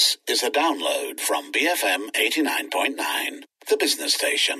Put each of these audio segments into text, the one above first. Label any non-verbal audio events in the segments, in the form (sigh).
This is a download from BFM 89.9, the business station.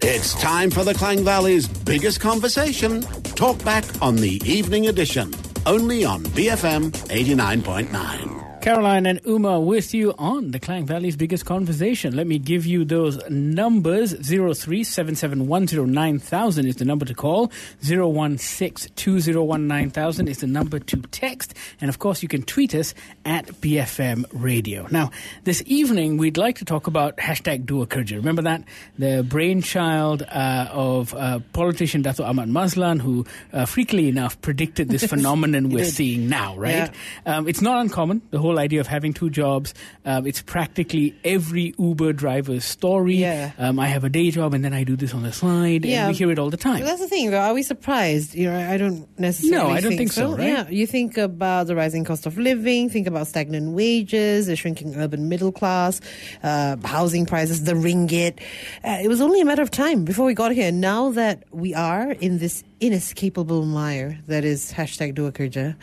It's time for the Klang Valley's biggest conversation. Talk back on the evening edition, only on BFM 89.9. Caroline and Uma with you on the Klang Valley's biggest conversation. Let me give you those numbers. 0377109000 is the number to call. 0162019,000 is the number to text. And of course, you can tweet us at BFM Radio. Now, this evening, we'd like to talk about hashtag Dua Kerja. Remember that? The brainchild uh, of uh, politician Dato Ahmad Maslan, who uh, freakily enough predicted this (laughs) phenomenon we're seeing now, right? Um, it's not uncommon. The whole idea of having two jobs. Um, it's practically every Uber driver's story. Yeah. Um, I have a day job and then I do this on the side. Yeah. And we hear it all the time. Well, that's the thing. though. Are we surprised? You know, I don't necessarily. No, I don't think so, right? Yeah, you think about the rising cost of living. Think about stagnant wages, the shrinking urban middle class, uh, housing prices, the ringgit. Uh, it was only a matter of time before we got here. Now that we are in this inescapable mire that is hashtag Dua Kerja,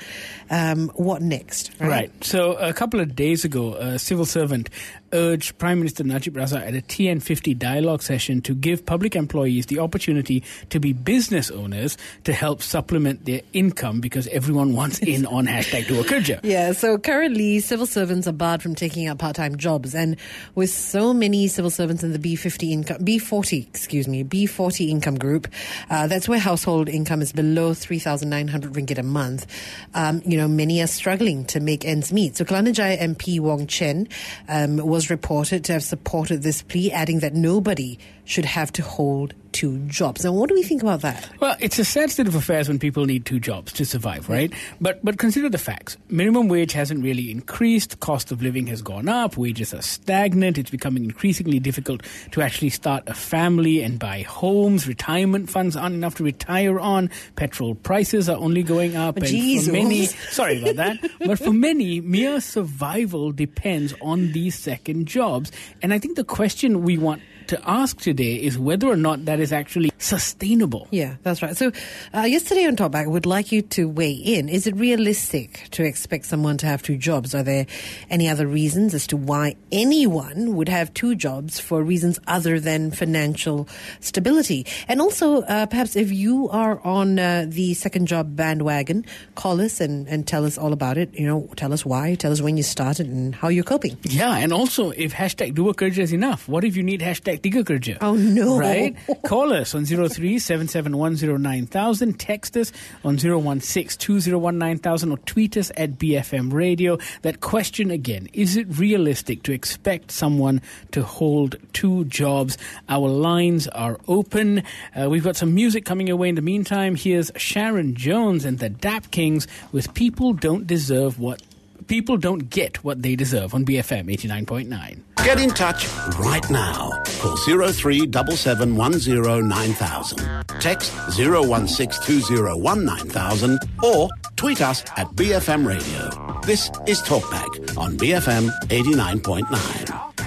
um, what next? Right. So a couple of days ago, a civil servant urged Prime Minister Najib Razak at a TN50 dialogue session to give public employees the opportunity to be business owners to help supplement their income because everyone wants in on hashtag Dua Kerja. (laughs) Yeah, so currently civil servants are barred from taking up part-time jobs, and with so many civil servants in the B50 income, B40, excuse me, B40 income group, uh, that's where household income is below 3,900 ringgit a month. Um, you know, many are struggling to make ends meet. So Kelana Jaya MP Wong Chen um, was reported to have supported this plea, adding that nobody should have to hold two jobs. Now, what do we think about that? Well, it's a sad state of affairs when people need two jobs to survive, right? But but consider the facts. Minimum wage hasn't really increased. Cost of living has gone up. Wages are stagnant. It's becoming increasingly difficult to actually start a family and buy homes. Retirement funds aren't enough to retire on. Petrol prices are only going up. And Jesus. for many, sorry about that. But for many, mere survival depends on these second jobs. And I think the question we want to ask today is whether or not that is actually sustainable. Yeah, that's right. So, uh, yesterday on Talkback, I would like you to weigh in. Is it realistic to expect someone to have two jobs? Are there any other reasons as to why anyone would have two jobs for reasons other than financial stability? And also, uh, perhaps if you are on uh, the second job bandwagon, call us and, and tell us all about it. You know, tell us why, tell us when you started and how you're coping. Yeah, and also if hashtag Dua Kerja is enough, what if you need hashtag Kerja? Oh, no. Right? Call us on 03 77109000, text us on 016 or tweet us at BFM Radio. That question again, is it realistic to expect someone to hold two jobs? Our lines are open. Uh, we've got some music coming your way in the meantime. Here's Sharon Jones and the Dap Kings with People Don't Deserve What People Don't Get What They Deserve on BFM 89.9. Get in touch right now. Call 0377109000. Text 0162019,000 or tweet us at BFM Radio. This is Talkback on BFM 89.9.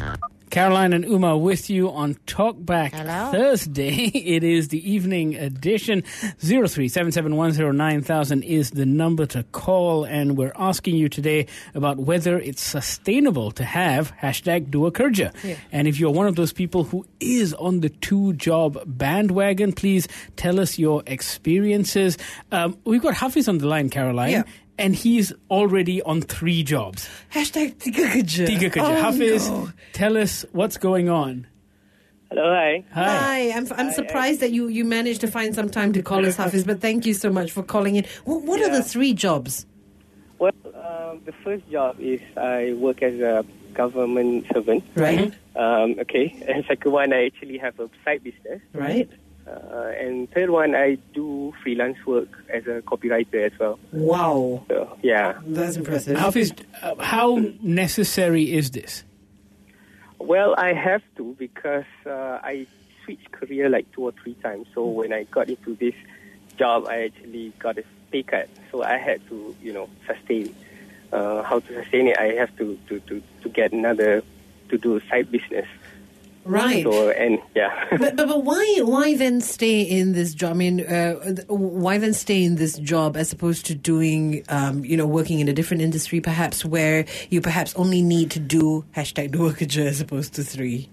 Caroline and Uma with you on Talkback Hello. Thursday. (laughs) It is the evening edition. 0377109000 is the number to call, and we're asking you today about whether it's sustainable to have hashtag Dua Kerja. Yeah. And if you're one of those people who is on the two job bandwagon, please tell us your experiences. Um, we've got Hafiz on the line, Caroline. Yeah. And he's already on three jobs. Hashtag Tiga Kerja. Tiga Kerja. Oh, Hafiz, no. tell us what's going on. Hello, hi. Hi, I'm, I'm surprised that you, you managed to find some time to call us, Hafiz, but thank you so much for calling in. What, what are the three jobs? Well, um, the first job is I work as a government servant. Right. Um, okay. (laughs) And second one, I actually have a side business. Right? Uh, and third one, I do freelance work as a copywriter as well. Wow. So, yeah. That's impressive. Hafiz, uh, how necessary is this? Well, I have to because uh, I switched career like two or three times. So when I got into this job, I actually got a pay cut. So I had to, you know, sustain. Uh, how to sustain it? I have to, to, to, to get another to do side business. Right. So and yeah. (laughs) but, but but why why then stay in this job? I mean, uh, why then stay in this job as opposed to doing, um, you know, working in a different industry, perhaps where you perhaps only need to do hashtag (laughs) dua kerja as opposed to three.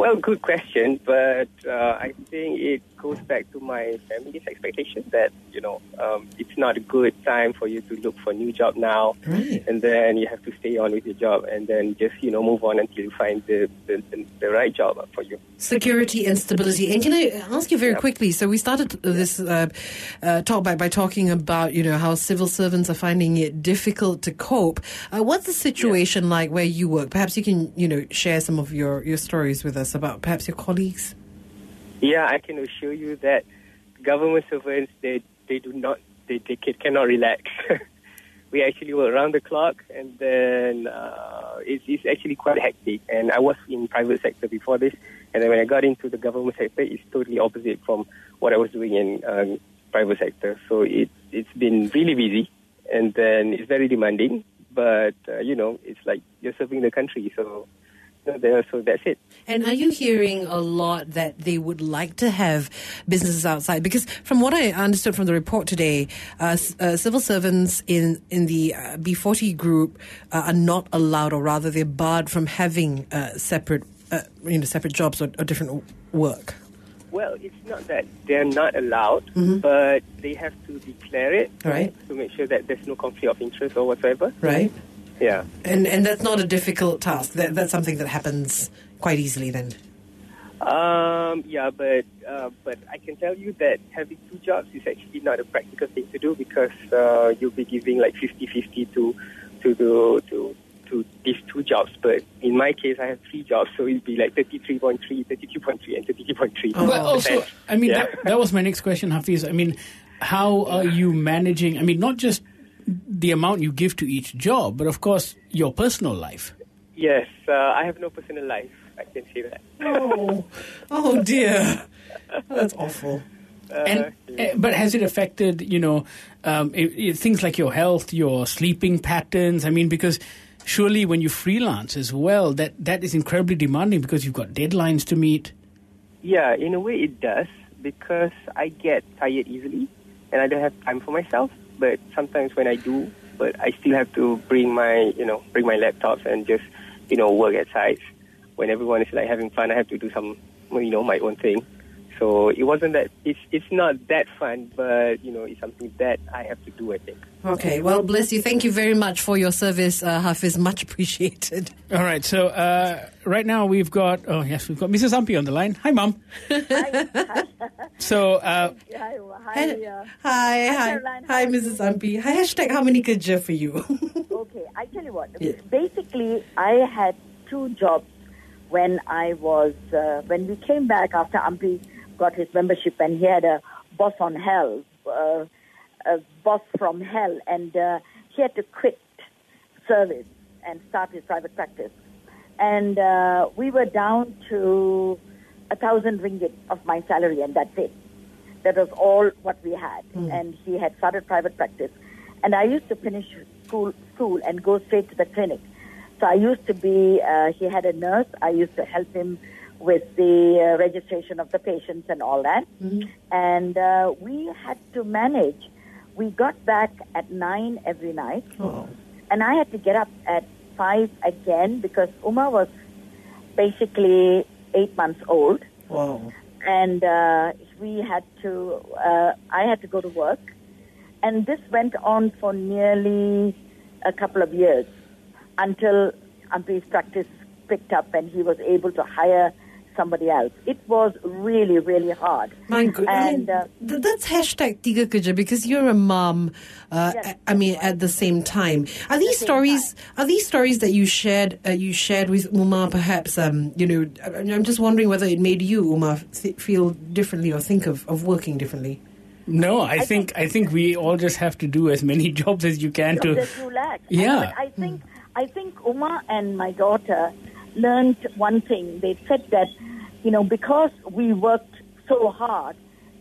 Well, good question, but uh, I think it goes back to my family's expectation that you know um, it's not a good time for you to look for a new job now, Right. and then you have to stay on with your job, and then just you know move on until you find the the, the, the right job for you. Security and stability. And can I ask you very Yeah. quickly? So we started this uh, uh, talk by, by talking about you know how civil servants are finding it difficult to cope. Uh, what's the situation like where you work? Perhaps you can you know share some of your, your stories with us about perhaps your colleagues. Yeah, I can assure you that government servants they they do not they, they ca- cannot relax. (laughs) we actually work around the clock, and then uh, it's, it's actually quite hectic. And I was in private sector before this, and then when I got into the government sector, it's totally opposite from what I was doing in um, private sector. So it it's been really busy, and then it's very demanding. But uh, you know, it's like you're serving the country, so you know. So that's it. And are you hearing a lot that they would like to have businesses outside? Because from what I understood from the report today, uh, uh, civil servants in in the uh, B40 group uh, are not allowed, or rather, they're barred from having uh, separate, uh, you know, separate jobs or, or different work. Well, it's not that they're not allowed, Mm-hmm. but they have to declare it Right. to make sure that there's no conflict of interest or whatsoever. Right. Yeah. And and that's not a difficult task. That, that's something that happens quite easily. Then. Um, yeah, but uh, but I can tell you that having two jobs is actually not a practical thing to do because uh, you'll be giving like 50-50 to to the to to these two jobs. But in my case, I have three jobs, so it'll be like 33.3, 32.3, and 32.3. Oh. But also, I mean, Yeah. that, that was my next question, Hafiz. I mean, how are you managing? I mean, not just the amount you give to each job, but of course, your personal life. Yes, uh, I have no personal life. I can say that. Oh, oh dear, that's awful. and uh, but has it affected you know um, i i things like your health your sleeping patterns i mean because surely when you freelance as well that that is incredibly demanding because you've got deadlines to meet Yeah, in a way it does because I get tired easily and I don't have time for myself. But sometimes when I do, but I still have to bring my, you know, bring my laptops and just, you know, work at sites. When everyone is like having fun, I have to do some, you know, my own thing. So it wasn't that it's it's not that fun, but you know, it's something that I have to do. I think. Okay, well, bless you. Thank you very much for your service, uh, Hafiz. (laughs) Much appreciated. all right so uh, right now we've got oh yes we've got mrs ampi on the line hi mom Hi. so uh, Hi, hi, uh, Hi, hi, Caroline. hi, How Mrs. Ampi. Hi, hashtag how many kerja for you? (laughs) okay, I tell you what. Yeah. Basically, I had two jobs when I was uh, when we came back after Ampi got his membership, and he had a boss on hell, uh, a boss from hell, and uh, he had to quit service and start his private practice. And uh, we were down to a thousand ringgit of my salary, and that's it. That was all what we had. And he had started private practice. And I used to finish school, school and go straight to the clinic. So I used to be, uh, he had a nurse. I used to help him with the uh, registration of the patients and all that. And uh, we had to manage. We got back at 9 every night. oh. And I had to get up at 5 again because Uma was basically 8 months old Wow. and uh, we had to, uh, I had to go to work. And this went on for nearly a couple of years until Ampi's practice picked up and he was able to hire somebody else. It was really, really hard. My goodness. And, uh, that's hashtag tiga kerja because you're a mom. Uh, Yes, I mean, at the same time, are these same stories? Are these stories that you shared? Uh, you shared with Uma, perhaps. Um, you know, I- I'm just wondering whether it made you, Uma, th- feel differently or think of, of working differently. no i think i think we all just have to do as many (laughs) jobs as you can to the two lakhs. Yeah. But I think I think Uma and my daughter learned one thing. They said that, you know, because we worked so hard,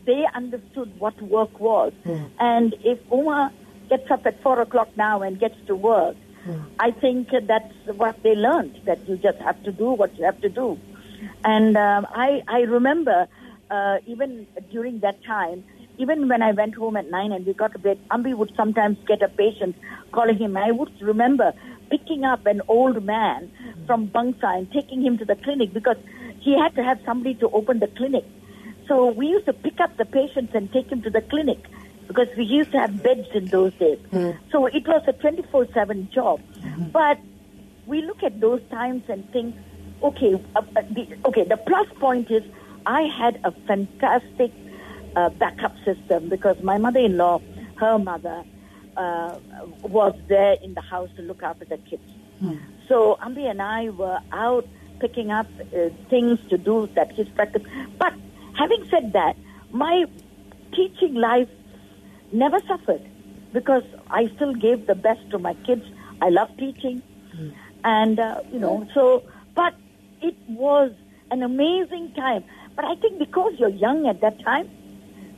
they understood what work was. And if Uma gets up at four o'clock now and gets to work, I think that's what they learned. That you just have to do what you have to do. And um, I, I remember uh, even during that time, even when I went home at nine and we got to bed, Ambi would sometimes get a patient calling him. I would remember picking up an old man from Bangsar and taking him to the clinic because he had to have somebody to open the clinic. So we used to pick up the patients and take him to the clinic because we used to have beds in those days. So it was a 24 7 job. But we look at those times and think, okay, uh, uh, the, okay, the plus point is I had a fantastic uh, backup system because my mother-in-law, her mother, uh, was there in the house to look after the kids. So Ambi and I were out picking up uh, things to do that his practice. But having said that, my teaching life never suffered because I still gave the best to my kids. I love teaching, and uh, you know, so but it was an amazing time. But I think because you're young at that time,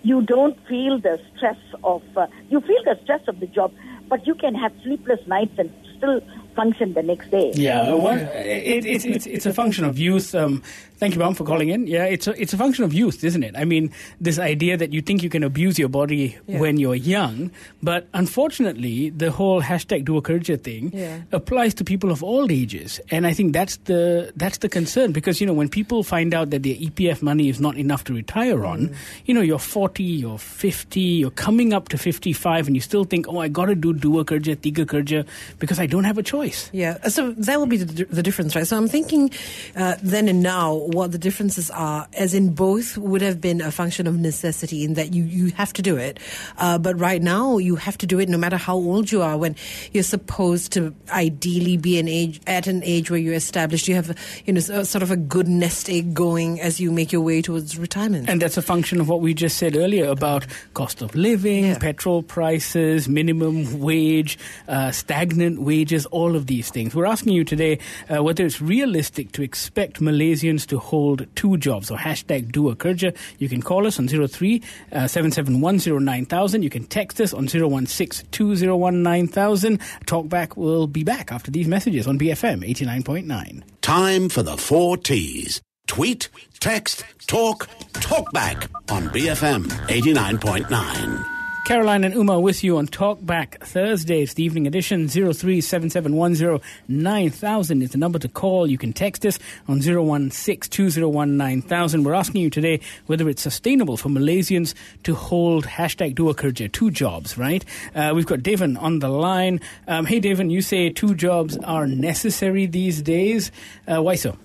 you don't feel the stress of uh, you feel the stress of the job, but you can have sleepless nights and still function the next day. Yeah, well, it, it's it's it's a function of youth. Um, thank you, mom, for calling in. Yeah, it's a it's a function of youth, isn't it? I mean, this idea that you think you can abuse your body Yeah. when you're young, but unfortunately, the whole hashtag do thing Yeah. applies to people of all ages, and I think that's the that's the concern because you know when people find out that their EPF money is not enough to retire on, Mm. you know, you're 40, you're 50, you're coming up to 55, and you still think, oh, I got to do dua kerja, tiga kerja because I don't have a choice. Yeah, so that will be the, the difference, right? So I'm thinking uh, then and now what the differences are, as in both would have been a function of necessity in that you, you have to do it. Uh, but right now, you have to do it no matter how old you are when you're supposed to ideally be an age, at an age where you're established. You have, you know, sort of a good nest egg going as you make your way towards retirement. And that's a function of what we just said earlier about cost of living, Yeah. petrol prices, minimum wage, uh, stagnant wages, all of these things. We're asking you today uh, whether it's realistic to expect Malaysians to hold two jobs or hashtag Dua Kerja. You can call us on 03 uh, 77109000. You can text us on 016 2019000. Talkback will be back after these messages on BFM 89.9. Time for the four T's. Tweet, text, talk, talk back on BFM 89.9. Caroline and Uma with you on Talkback Thursday. It's the evening edition. 0377109000 is the number to call. You can text us on 0162019,000. We're asking you today whether it's sustainable for Malaysians to hold hashtag Dua Kerja, two jobs, right? Uh, we've got Devon on the line. Um, hey, Devon, you say two jobs are necessary these days. Uh, why so?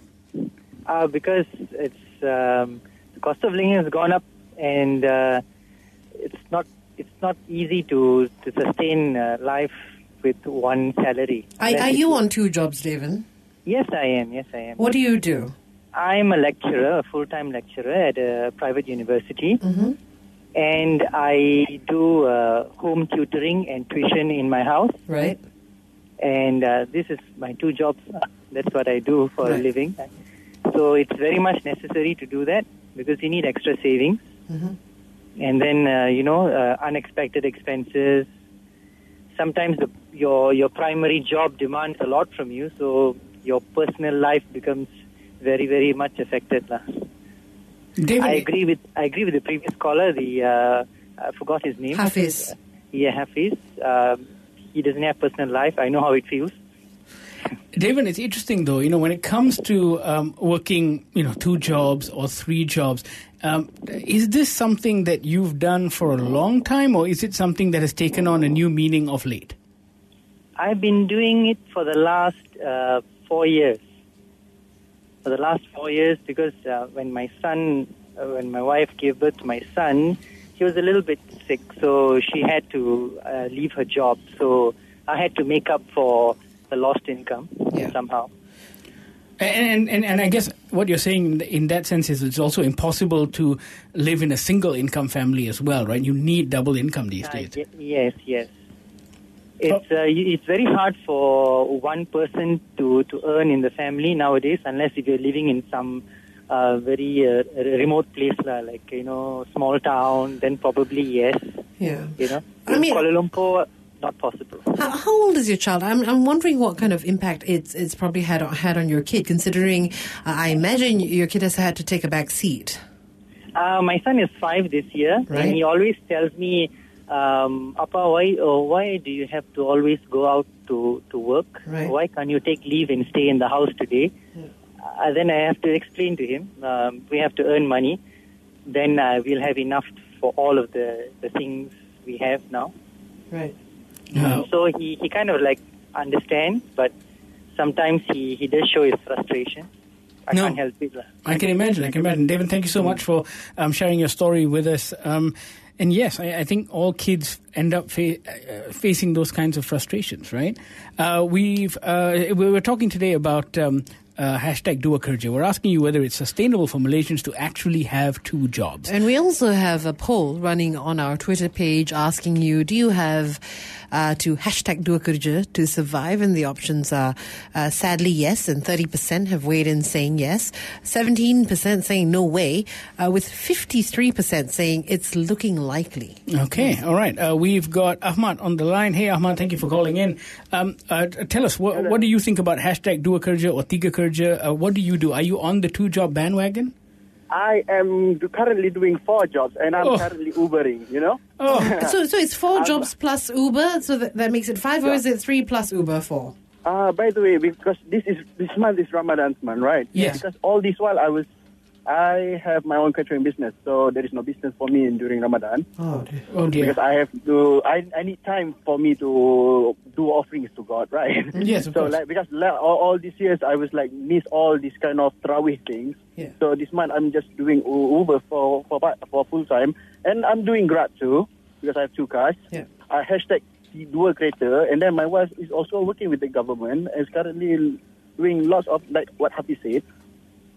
Uh, because it's um, the cost of living has gone up, and uh, it's not it's not easy to to sustain uh, life with one salary. Are, are you on two jobs, David? Yes, I am. Yes, I am. What do you do? I'm a lecturer, a full-time lecturer at a private university, Mm-hmm. and I do uh, home tutoring and tuition in my house. Right. and uh, this is my two jobs. That's what I do for a Right. living. So it's very much necessary to do that because you need extra savings, Mm-hmm. And then uh, you know uh, unexpected expenses. Sometimes the, your your primary job demands a lot from you, so your personal life becomes very very much affected. lah. Devon, I agree with I agree with the previous caller. The uh, I forgot his name. Hafiz. Yeah, Hafiz. Um, he doesn't have personal life. I know how it feels. David, it's interesting though. You know, when it comes to um, working, you know, two jobs or three jobs, um, is this something that you've done for a long time, or is it something that has taken on a new meaning of late? I've been doing it for the last uh, four years. For the last four years, because uh, when my son, uh, when my wife gave birth to my son, he was a little bit sick, so she had to uh, leave her job. So I had to make up for the lost income Yeah. somehow. And, and and I guess what you're saying in that sense is it's also impossible to live in a single income family as well, right? You need double income these Uh, days. ye- yes, yes. It's uh, y- it's very hard for one person to, to earn in the family nowadays, unless if you're living in some uh, very uh, remote place, lah, like you know, small town. Then probably yes, Yeah. you know. I mean- Kuala Lumpur, not possible. How, how old is your child? I'm, I'm wondering what kind of impact it's it's probably had had on your kid. Considering, uh, I imagine your kid has had to take a back seat. Uh, my son is five this year, Right. and he always tells me, um, "Papa, why, oh, why do you have to always go out to to work? Right. Why can't you take leave and stay in the house today?" Uh, then I have to explain to him, um, we have to earn money. Then uh, we'll have enough for all of the the things we have now. Right. So he, he kind of like understands, but sometimes he, he does show his frustration. I No. can't help it. I can imagine. I can imagine. David, thank you so much for um, sharing your story with us. Um, and yes, I, I think all kids end up fa- uh, facing those kinds of frustrations, right? Uh, we've uh, we were talking today about. Um, uh, hashtag Dua Kerja. We're asking you whether it's sustainable for Malaysians to actually have two jobs. And we also have a poll running on our Twitter page asking you, do you have uh, to hashtag Dua Kerja to survive? And the options are uh, sadly yes, and 30% have weighed in saying yes, 17% saying no way, uh, with 53% saying it's looking likely. Okay, all right. Uh, we've got Ahmad on the line. Hey, Ahmad, thank you for calling in. Um, uh, tell us, what, what do you think about hashtag Dua Kerja or Tiga Kerja? Uh, what do you do? Are you on the two job bandwagon? I am currently doing four jobs, and I'm Oh. currently Ubering. You know. Oh, (laughs) So, so it's four jobs plus Uber, so that, that makes it five, or is it three plus Uber four? Uh, by the way, because this is this month is Ramadan month, right? Yes. Because all this while I was, I have my own catering business, so there is no business for me during Ramadan Oh, dear. oh dear. because I have to. I, I need time for me to do offerings to God, right? (laughs) Yes, of so course. like because la- all, all these years I was like miss all these kind of Tarawih things. Yeah. So this month I'm just doing U- Uber for for part- for full time, and I'm doing Grab too because I have two cars. Yeah. I hashtag dua kereta, and then my wife is also working with the government and is currently doing lots of like what Hafiz said.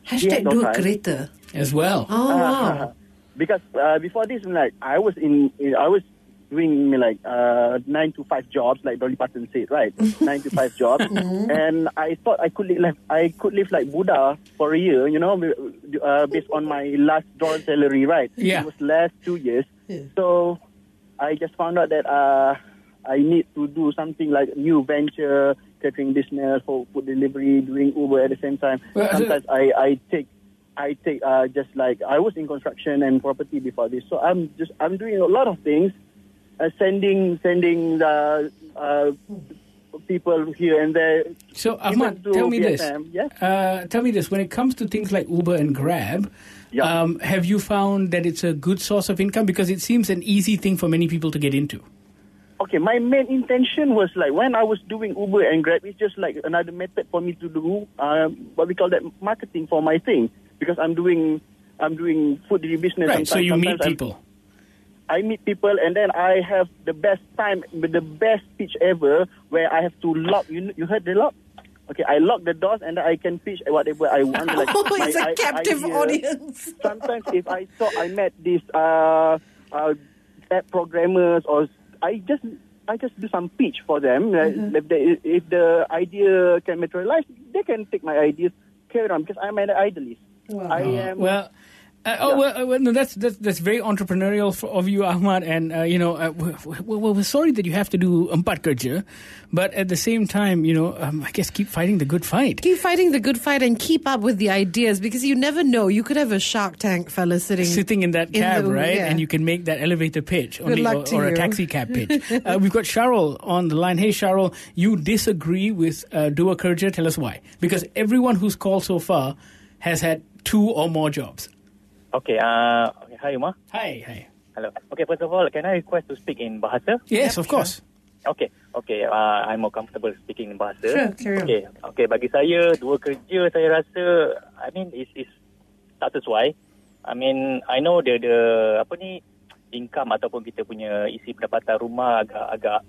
Hashtag no Dua time. Kereta. As well. Oh, Uh, wow. because uh, before this, like I was in, in I was doing like uh, nine to five jobs, like Dolly Parton said, right? (laughs) nine to five jobs, and I thought I could live, I could live like Buddha for a year, you know, uh, based on my last dollar salary, right? Yeah. It was last two years, Yeah. so I just found out that uh, I need to do something like new venture, catering business for food delivery, doing Uber at the same time. Well, uh, Sometimes I, I take I take uh, just like I was in construction and property before this, so I'm just I'm doing a lot of things, uh, sending sending the uh, people here and there. So, Ahmad, tell me this. BSM, Yes. Uh, tell me this. When it comes to things like Uber and Grab, Yeah. um, have you found that it's a good source of income? Because it seems an easy thing for many people to get into. Okay, my main intention was like when I was doing Uber and Grab, it's just like another method for me to do um, what we call that marketing for my thing because I'm doing I'm doing food delivery business. Right, so sometimes- you meet I'm- people. I meet people and then I have the best time, with the best pitch ever where I have to lock. You you heard the lock? Okay, I lock the doors and I can pitch whatever I want. (laughs) Like Oh, my it's a i- captive idea. audience. Sometimes if I saw I met these uh, uh, app programmers or I just I just do some pitch for them. Uh, If, they, if the idea can materialize, they can take my ideas carry on because I'm an idealist. I am. Well, uh, oh, well, uh, well, no, that's, that's that's very entrepreneurial for, of you, Ahmad. And uh, you know, uh, we're, we're, we're sorry that you have to do empat kerja, but at the same time, you know, um, I guess keep fighting the good fight. Keep fighting the good fight and keep up with the ideas because you never know. You could have a Shark Tank fella sitting Sitting in that in cab, the- right? yeah. And you can make that elevator pitch, only, or, or a taxi cab (laughs) pitch. uh, we've got Cheryl on the line. Hey, Cheryl, you disagree with uh, Dua Kerja. Tell us why. Because everyone who's called so far has had two or more jobs. Okay, uh, okay, hi Umar. Hi, hi. Hello. Okay, first of all, can I request to speak in Bahasa? Yes, of course. Okay, okay, uh, I'm more comfortable speaking in Bahasa. Sure, carry on. Okay, okay, bagi saya, dua kerja saya rasa, I mean, is is tak sesuai. I mean, I know the, the apa ni, income ataupun kita punya isi pendapatan rumah agak agak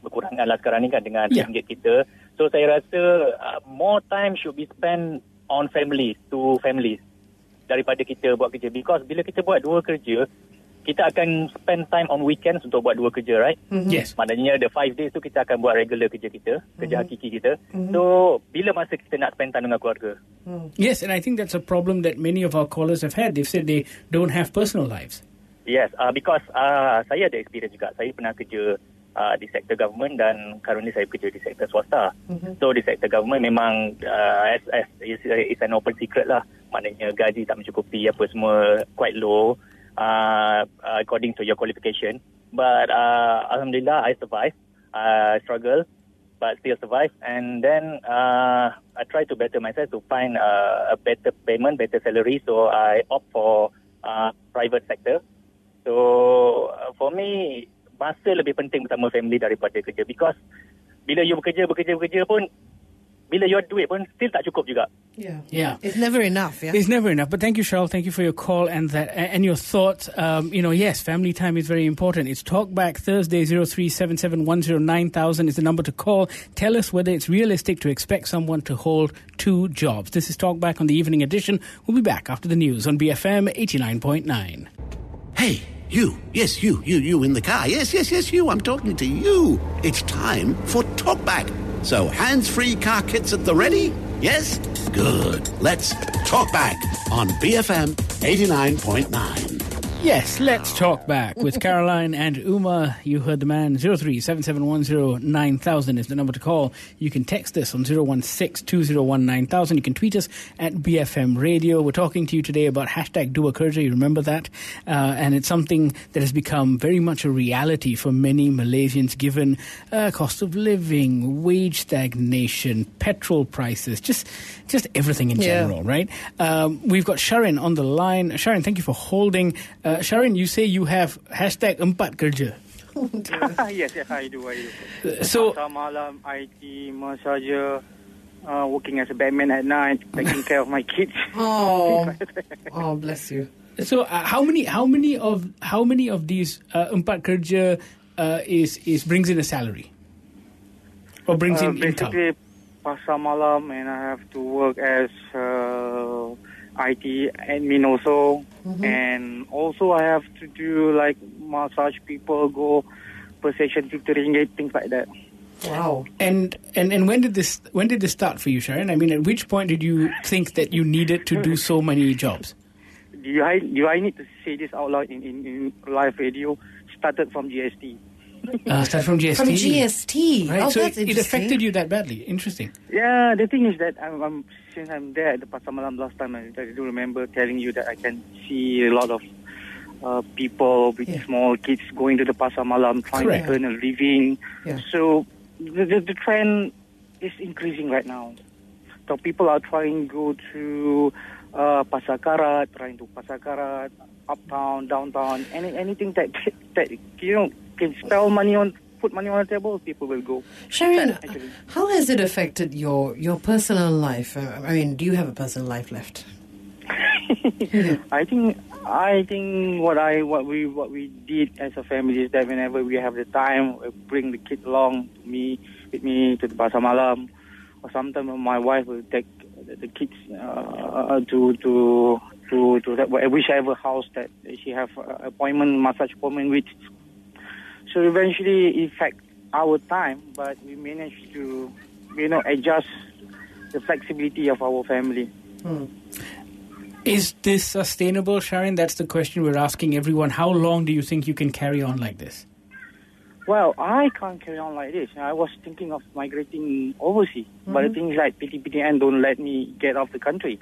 berkurangan lah sekarang ni kan dengan Ya. ringgit kita. So saya rasa uh, more time should be spent on families, to families daripada kita buat kerja. Because bila kita buat dua kerja, kita akan spend time on weekends untuk buat dua kerja, right? Yes. Maknanya the five days tu kita akan buat regular kerja kita, kerja hakiki kita. So, bila masa kita nak spend time dengan keluarga? Yes, and I think that's a problem that many of our callers have had. They've said they don't have personal lives. Yes, uh, because uh, saya ada experience juga. Saya pernah kerja uh, di sektor government dan currently saya bekerja di sektor swasta. Mm-hmm. So di sektor government memang uh, as, as is, is an open secret lah. Maknanya gaji tak mencukupi apa semua quite low uh, according to your qualification. But uh, alhamdulillah I survive. I uh, struggle but still survive. And then uh, I try to better myself to find uh, a better payment, better salary. So I opt for uh, private sector. So uh, for me, masa lebih penting bersama family daripada kerja. Because bila you bekerja, bekerja, bekerja pun, bila you ada duit pun still tak cukup juga. Yeah. Yeah. It's never enough, yeah? It's never enough. But thank you, Cheryl. Thank you for your call and that and your thoughts. Um, you know, yes, family time is very important. It's Talkback Thursday, 0377109000 is the number to call. Tell us whether it's realistic to expect someone to hold two jobs. This is Talkback on the evening edition. We'll be back after the news on BFM 89.9. Hey, you. Yes, you, you, you in the car. Yes, yes, yes, you. I'm talking to you. It's time for Talkback. So, hands free car kits at the ready? Yes? Good. Let's talk back on BFM 89.9. Yes, let's talk back with (laughs) Caroline and Uma. You heard the man. 0377109000 is the number to call. You can text us on 0162019,000. You can tweet us at BFM Radio. We're talking to you today about hashtag Dua Kerja. You remember that? Uh, and it's something that has become very much a reality for many Malaysians given uh, cost of living, wage stagnation, petrol prices, just just everything in Yeah. general, right? Um, we've got Sharon on the line. Sharon, thank you for holding. Uh, Sharon, you say you have hashtag empat kerja. (laughs) yes, yes, I do, I do. So, Pasar malam, IT, massager, uh, working as a batman at night, taking care of my kids. (laughs) Oh, oh, bless you. so uh, how many, how many of, how many of these uh, empat kerja uh, is is brings in a salary or brings Uh, in income? basically, pasar malam, and I have to work as uh, IT admin also, mm-hmm. and also I have to do like massage people, go per session 50 ringgit, things like that. Wow. And and and when did this when did this start for you, Sharon? I mean, at which point did you think that you needed to do so many jobs? Do I do I need to say this out loud in, in, in live radio? Started from GST. Uh, start from GST. From GST. Right, Oh, so that's it, it affected you that badly. Interesting. Yeah, the thing is that I'm, I'm since I'm there at the Pasar Malam last time, I, I do remember telling you that I can see a lot of uh, people with Yeah. small kids going to the Pasar Malam trying Correct. to earn a living. Yeah. So the, the, the trend is increasing right now. So people are trying to go to uh, Pasar Karat, trying to Pasar Karat, uptown, downtown, any, anything that that you know can spell money on, put money on the table, people will go. Sharon, Actually. how has it affected your, your personal life? Uh, I mean, do you have a personal life left? (laughs) I think I think what I what we what we did as a family is that whenever we have the time, we bring the kid along to me with me to the pasar malam, or sometimes my wife will take the, the kids uh, to to to to that, whichever house that she have uh, appointment massage appointment with. So eventually, it affect our time, but we managed to you know adjust the flexibility of our family. Hmm. Is this sustainable, Sharon? That's the question we're asking everyone. How long do you think you can carry on like this? Well, I can't carry on like this. I was thinking of migrating overseas, but the hmm. thing is like PTPTN don't let me get off the country.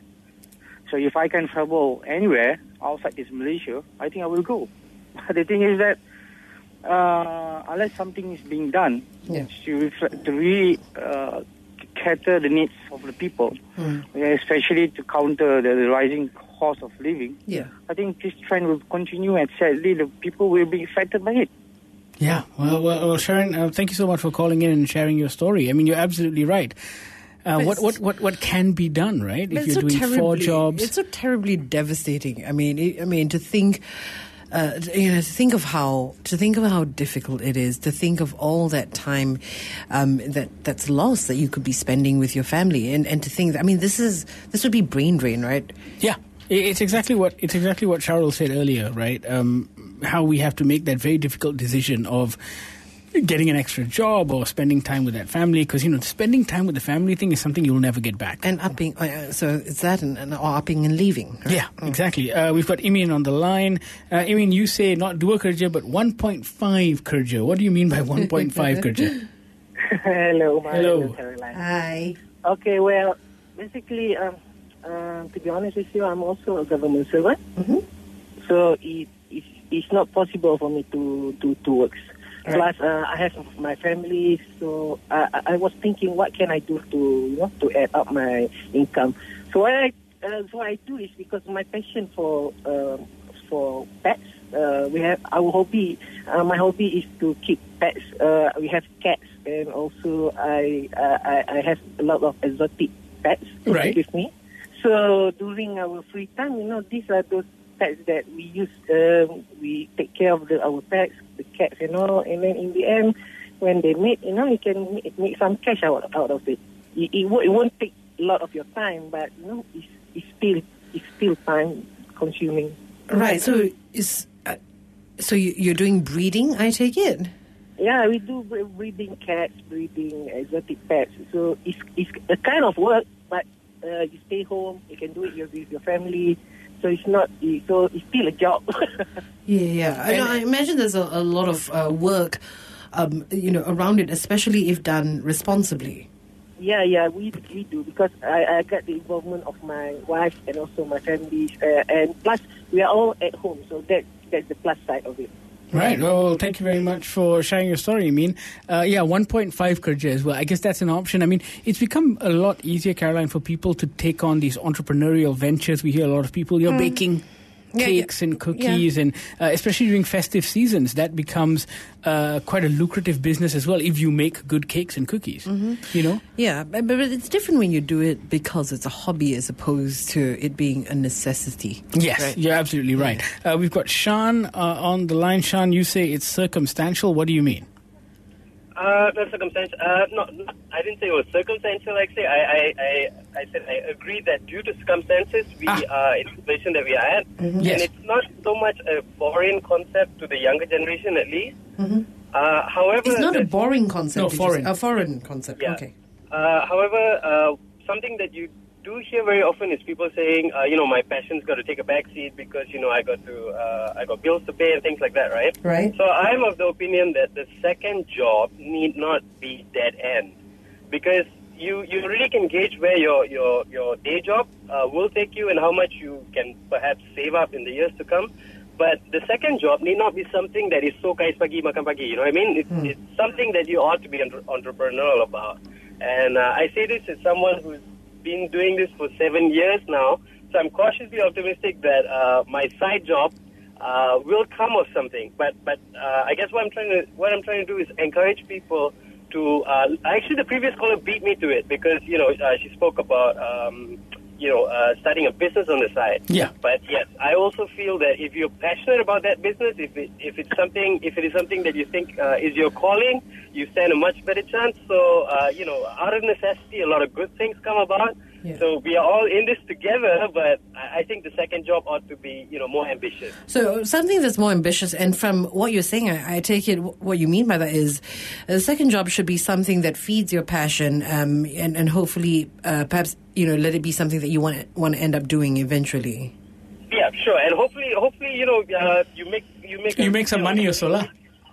So if I can travel anywhere outside this Malaysia, I think I will go. (laughs) But the thing is that uh, unless something is being done Yeah. to, reflect, to really uh, cater the needs of the people, especially to counter the, the rising cost of living, Yeah. I think this trend will continue and sadly the people will be affected by it. Yeah, well, well, well Sharon, uh, thank you so much for calling in and sharing your story. I mean, you're absolutely right. Uh, what, what, what, what can be done, right? If you're so doing four jobs. It's so terribly devastating. I mean, it, I mean to think, uh, you know, to think of how to think of how difficult it is to think of all that time um, that that's lost that you could be spending with your family, and and to think. I mean, this is this would be brain drain, right? Yeah, it's exactly what it's exactly what Charles said earlier, right? Um, how we have to make that very difficult decision of getting an extra job or spending time with that family because you know spending time with the family thing is something you'll never get back. And upping, uh, so it's that and, and or upping and leaving. right? Yeah, exactly. Uh, we've got Imin on the line. Uh, Imin, you say not dua kerja but 1.5 kerja. What do you mean by 1.5 kerja? (laughs) Hello, my Hello. name is Caroline. Hi. Okay, well, basically, um, uh, to be honest with you, I'm also a government servant. So it, it's, it's not possible for me to do two works. Plus, uh, I have my family, so I, I- I was thinking, what can I do to you know to add up my income? So what I uh, so what I do is because my passion for um for pets. Uh, we have our hobby. Uh, my hobby is to keep pets. Uh, we have cats, and also I, uh, I I have a lot of exotic pets Right. with me. So during our free time, you know, these are those pets that we use. Um, we take care of the, our pets, the cats, you know, and then in the end, when they meet, you know, you can make, make some cash out out of it. It, it, won't, it won't take a lot of your time, but you know, it's, it's still it's still time consuming. Right. So is uh, so you, you're doing breeding? I take it. Yeah, we do breeding cats, breeding exotic pets. So it's it's a kind of work, but uh, you stay home, you can do it with your family. So it's not so it's still a job. (laughs) Yeah, yeah. I, I imagine there's a, a lot of uh, work, um, you know, around it, especially if done responsibly. yeah, yeah, we we do because I, I got the involvement of my wife and also my family, uh, and plus we are all at home, so that that's the plus side of it. Right. Well, thank you very much for sharing your story. I mean, uh, yeah, 1.5 kerja as well. I guess that's an option. I mean, it's become a lot easier, Caroline, for people to take on these entrepreneurial ventures. We hear a lot of people, you're baking Yeah, cakes and cookies, and uh, especially during festive seasons, that becomes uh, quite a lucrative business as well if you make good cakes and cookies. You know? Yeah, but, but it's different when you do it because it's a hobby as opposed to it being a necessity. Yes, Right. you're absolutely right. Uh, we've got Sean uh, on the line. Sean, you say it's circumstantial. What do you mean? Uh, not circumstantial. Uh, not, not, I didn't say it was circumstantial. Like say, I, I, I, I said I agree that due to circumstances, we Ah. are in the position that we are at, Yes. and it's not so much a foreign concept to the younger generation, at least. Uh, however, It's not a boring concept. No, did you say? foreign. A foreign concept. Yeah. Okay. Uh, however, uh, something that you do hear very often is people saying, uh, you know, my passion's got to take a back seat because you know I got to, uh, I got bills to pay and things like that, right? Right. So I'm of the opinion that the second job need not be dead end because you you really can gauge where your your your day job uh, will take you and how much you can perhaps save up in the years to come. But the second job need not be something that is so kais pagi makan pagi. You know what I mean? It's, it's something that you ought to be entre- entrepreneurial about. And uh, I say this as someone who's been doing this for seven years now. So I'm cautiously optimistic that uh, my side job uh, will come of something. But but uh, I guess what I'm trying to what I'm trying to do is encourage people to. Uh, actually, the previous caller beat me to it because you know uh, she spoke about. Um, you know, uh, starting a business on the side. Yeah. But yes, I also feel that if you're passionate about that business, if it, if it's something, if it is something that you think uh, is your calling, you stand a much better chance. So, uh, you know, out of necessity, a lot of good things come about. Yeah. So we are all in this together, but I I think the second job ought to be, you know, more ambitious. So something that's more ambitious, and from what you're saying, I, I take it what you mean by that is uh, the second job should be something that feeds your passion, um, and and hopefully, uh, perhaps you know, let it be something that you want want to end up doing eventually. Yeah, sure, and hopefully, hopefully, you know, uh, you make you make You a- make some know, money or so, lah.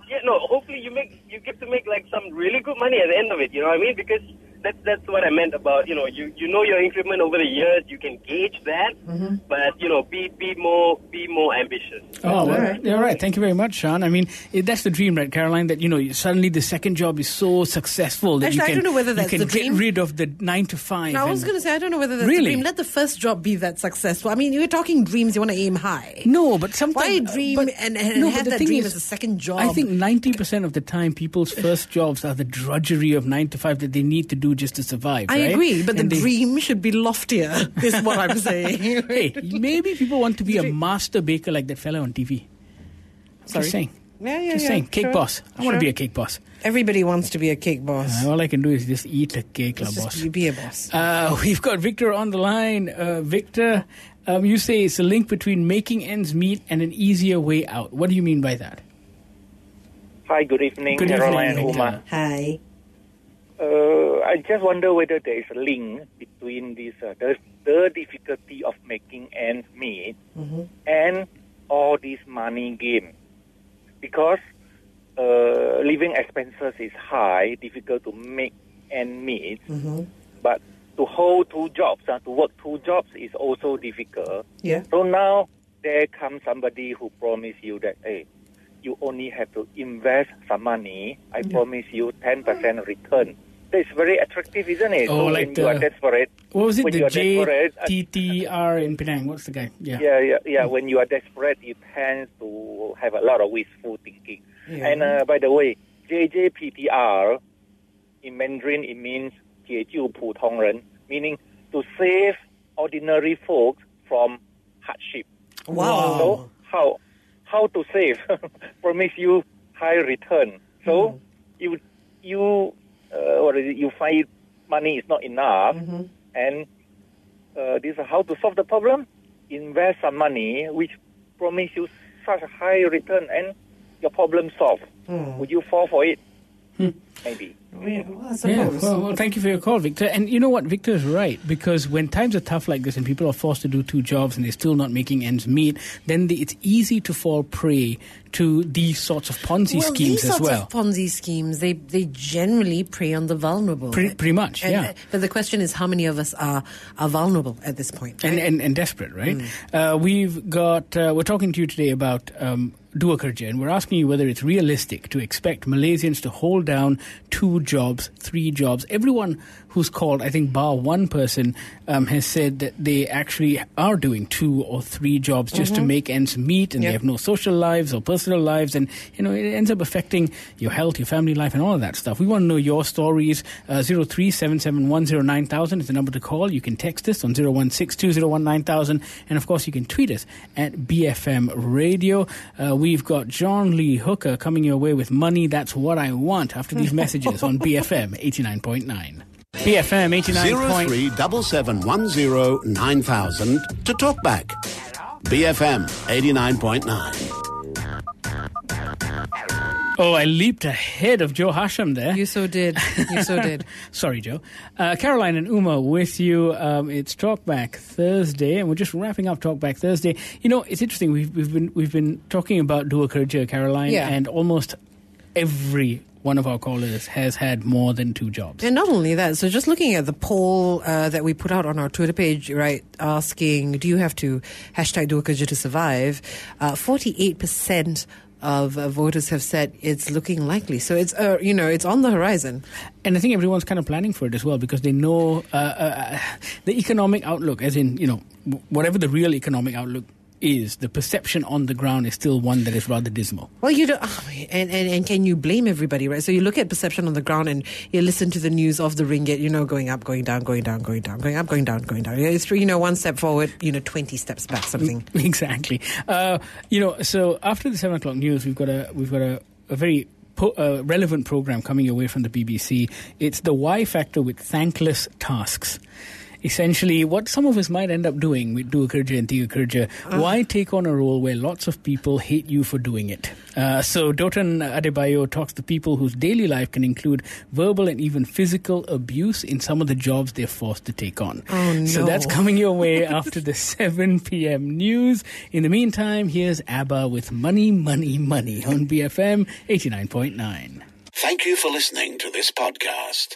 Yeah, no. Hopefully, you make you get to make like some really good money at the end of it. You know what I mean? Because that's that's what I meant about you know you you know your increment over the years. You can gauge that, mm-hmm. but you know be be more be more ambitious. Oh, well, right. You're right. Thank you very much, Sean. I mean, it, that's the dream, right, Caroline? That you know, suddenly the second job is so successful that Actually, you I can don't know whether that's you can the get rid of the nine to five. Now, I was going to say, I don't know whether that's Really? the dream. Let the first job be that successful. I mean, you're talking dreams. You want to aim high. No, but sometimes Why uh, dream but- and, and no, have that dream is, as a second job? I think ninety percent of the time, people's first jobs are the drudgery of nine to five that they need to do just to survive. I right? agree, but And the they- dream should be loftier. (laughs) Is what I'm saying. (laughs) Hey, maybe people want to be a master baker like that fella on TV. Sorry? Just saying. Yeah, yeah, Just yeah, saying. Cake sure, boss. I want to be a cake boss. Everybody wants to be a cake boss. Uh, all I can do is just eat a cake, la boss. just you be a boss. Uh, we've got Victor on the line. Uh, Victor, um, you say it's a link between making ends meet and an easier way out. What do you mean by that? Hi, good evening, Good Caroline evening, and Uma. Hi. Uh, I just wonder whether there is a link between this uh, the, the difficulty of making ends meet and all this money game, because uh, living expenses is high, difficult to make ends meet, but to hold two jobs, uh, to work two jobs is also difficult. Yeah. So now there comes somebody who promise you that, hey, you only have to invest some money. I promise you 10% return That's very attractive, isn't it? Oh, so like when you are the- desperate, What was it? when The you are desperate, uh, JTTR in Penang. What's the guy? Yeah. yeah, yeah, yeah. When you are desperate, you tend to have a lot of wishful thinking. Yeah. And uh, by the way, JJPTR in Mandarin it means 解救普通人, meaning to save ordinary folks from hardship. Wow. So how how to save? (laughs) Promise you high return. So you you uh, what is it? You find money is not enough, and uh, this is how to solve the problem. Invest some money, which promise you such a high return, and your problem solved. Would you fall for it? Maybe. I Yeah, well, well, thank you for your call, Victor. And you know what? Victor is right because when times are tough like this and people are forced to do two jobs and they're still not making ends meet, then the, it's easy to fall prey to these sorts of Ponzi well, schemes these as sorts well. of Ponzi schemes, they they generally prey on the vulnerable. Pre- pretty much, And, yeah. uh, But the question is, how many of us are are vulnerable at this point? and, and and desperate, right? Uh, we've got uh, we're talking to you today about um, Dua Kerja, and we're asking you whether it's realistic to expect Malaysians to hold down two jobs, three jobs. Everyone who's called, I think, bar one person, um, has said that they actually are doing two or three jobs just to Mhm. make ends meet, and they have no social lives or personal lives, and you know it ends up affecting your health, your family life, and all of that stuff. We want to know your stories. Uh, Zero three seven seven one zero nine thousand is the number to call. You can text us on zero one six two zero one nine thousand, and of course you can tweet us at BFM Radio. Uh, we've got John Lee Hooker coming your way with money. That's what I want. After these (laughs) messages on BFM eighty nine point nine. BFM eighty nine point. 0377109000 to talk back. BFM 89.9. Oh, I leaped ahead of Joe Hasham there. You so did. You so did. (laughs) Sorry, Joe. Uh, Caroline and Uma with you. Um, it's Talkback Thursday, and we're just wrapping up Talkback Thursday. You know, it's interesting. We've, we've been we've been talking about Dua Kerja, Caroline, Yeah. and almost every one of our callers has had more than two jobs. And not only that, so just looking at the poll uh, that we put out on our Twitter page, right, asking, do you have to hashtag Dua Kerja to survive? Uh, 48% of uh, voters have said it's looking likely. So it's, uh, you know, it's on the horizon. And I think everyone's kind of planning for it as well because they know uh, uh, the economic outlook, as in, you know, whatever the real economic outlook is, the perception on the ground is still one that is rather dismal. Well, you don't, oh, and, and, and can you blame everybody, right? So you look at perception on the ground and you listen to the news of the ringgit, you know, going up, going down, going down, going down, going up, going down, going down. It's, you know, one step forward, you know, 20 steps back, something. (laughs) exactly. Uh, you know, so after the seven o'clock news, we've got a we've got a, a very po- uh, relevant program coming your way from the BBC. It's the Why Factor with thankless tasks. Essentially, what some of us might end up doing with Dua Kerja and Tiga Kerja, why take on a role where lots of people hate you for doing it? Uh, so, Dotun Adebayo talks to people whose daily life can include verbal and even physical abuse in some of the jobs they're forced to take on. Oh, So, that's coming your way (laughs) after the 7 p.m. news. In the meantime, here's ABBA with Money, Money, Money on BFM 89.9. Thank you for listening to this podcast.